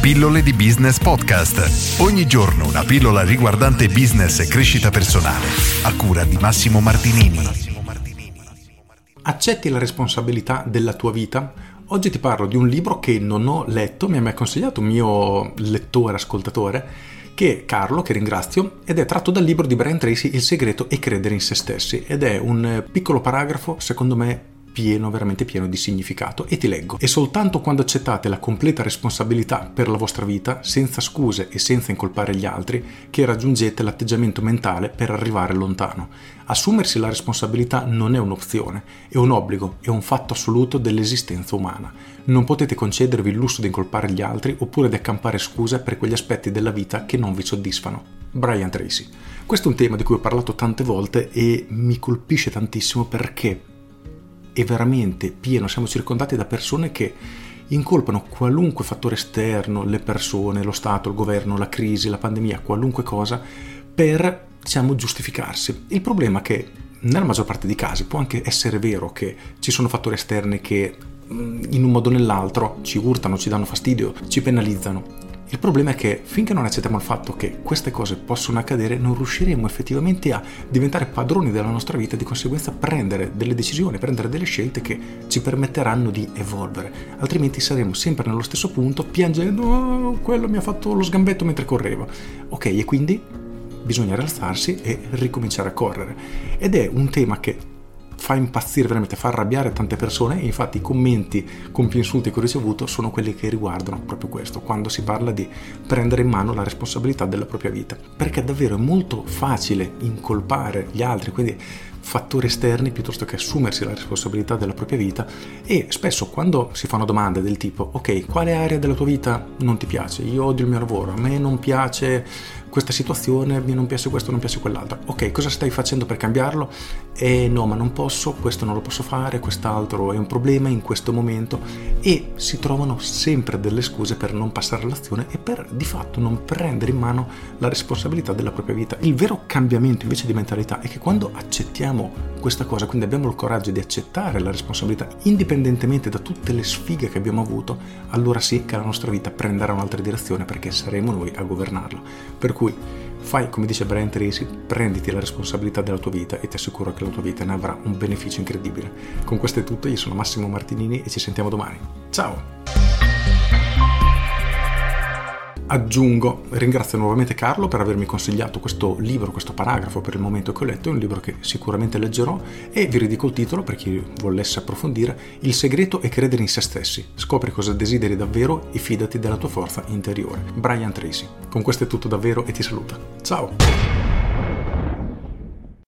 Pillole di Business Podcast. Ogni giorno una pillola riguardante business e crescita personale. A cura di Massimo Martinini. Accetti la responsabilità della tua vita? Oggi ti parlo di un libro che non ho letto, mi ha mai consigliato un mio lettore, ascoltatore, che Carlo, che ringrazio, ed è tratto dal libro di Brian Tracy Il segreto e credere in se stessi. Ed è un piccolo paragrafo, secondo me, pieno, veramente pieno di significato e ti leggo. E soltanto quando accettate la completa responsabilità per la vostra vita, senza scuse e senza incolpare gli altri, che raggiungete l'atteggiamento mentale per arrivare lontano. Assumersi la responsabilità non è un'opzione, è un obbligo, è un fatto assoluto dell'esistenza umana. Non potete concedervi il lusso di incolpare gli altri oppure di accampare scuse per quegli aspetti della vita che non vi soddisfano. Brian Tracy. Questo è un tema di cui ho parlato tante volte e mi colpisce tantissimo perché è veramente pieno, siamo circondati da persone che incolpano qualunque fattore esterno, le persone, lo Stato, il governo, la crisi, la pandemia, qualunque cosa, per, diciamo, giustificarsi. Il problema è che nella maggior parte dei casi può anche essere vero che ci sono fattori esterni che mm, in un modo o nell'altro ci urtano, ci danno fastidio, ci penalizzano. Il problema è che finché non accettiamo il fatto che queste cose possono accadere, non riusciremo effettivamente a diventare padroni della nostra vita e di conseguenza prendere delle decisioni, prendere delle scelte che ci permetteranno di evolvere. Altrimenti saremo sempre nello stesso punto piangendo, oh, quello mi ha fatto lo sgambetto mentre correva. Ok, e quindi bisogna rialzarsi e ricominciare a correre. Ed è un tema che fa impazzire, veramente fa arrabbiare tante persone e infatti i commenti con più insulti che ho ricevuto sono quelli che riguardano proprio questo, quando si parla di prendere in mano la responsabilità della propria vita, perché davvero è molto facile incolpare gli altri, quindi fattori esterni piuttosto che assumersi la responsabilità della propria vita e spesso quando si fanno domande del tipo ok quale area della tua vita non ti piace? Io odio il mio lavoro a me non piace questa situazione, mi non piace questo, non piace quell'altro. Ok, cosa stai facendo per cambiarlo? Eh no, ma non posso, questo non lo posso fare, quest'altro è un problema in questo momento e si trovano sempre delle scuse per non passare all'azione e per di fatto non prendere in mano la responsabilità della propria vita. Il vero cambiamento invece di mentalità è che quando accettiamo questa cosa, quindi abbiamo il coraggio di accettare la responsabilità indipendentemente da tutte le sfighe che abbiamo avuto, allora sì che la nostra vita prenderà un'altra direzione perché saremo noi a governarla. Per cui fai come dice Brian Tracy, prenditi la responsabilità della tua vita e ti assicuro che la tua vita ne avrà un beneficio incredibile. Con questo è tutto, io sono Massimo Martinini e ci sentiamo domani. Ciao! Aggiungo, ringrazio nuovamente Carlo per avermi consigliato questo libro, questo paragrafo per il momento che ho letto, è un libro che sicuramente leggerò e vi ridico il titolo per chi volesse approfondire, Il segreto è credere in se stessi, scopri cosa desideri davvero e fidati della tua forza interiore. Brian Tracy. Con questo è tutto davvero e ti saluta. Ciao!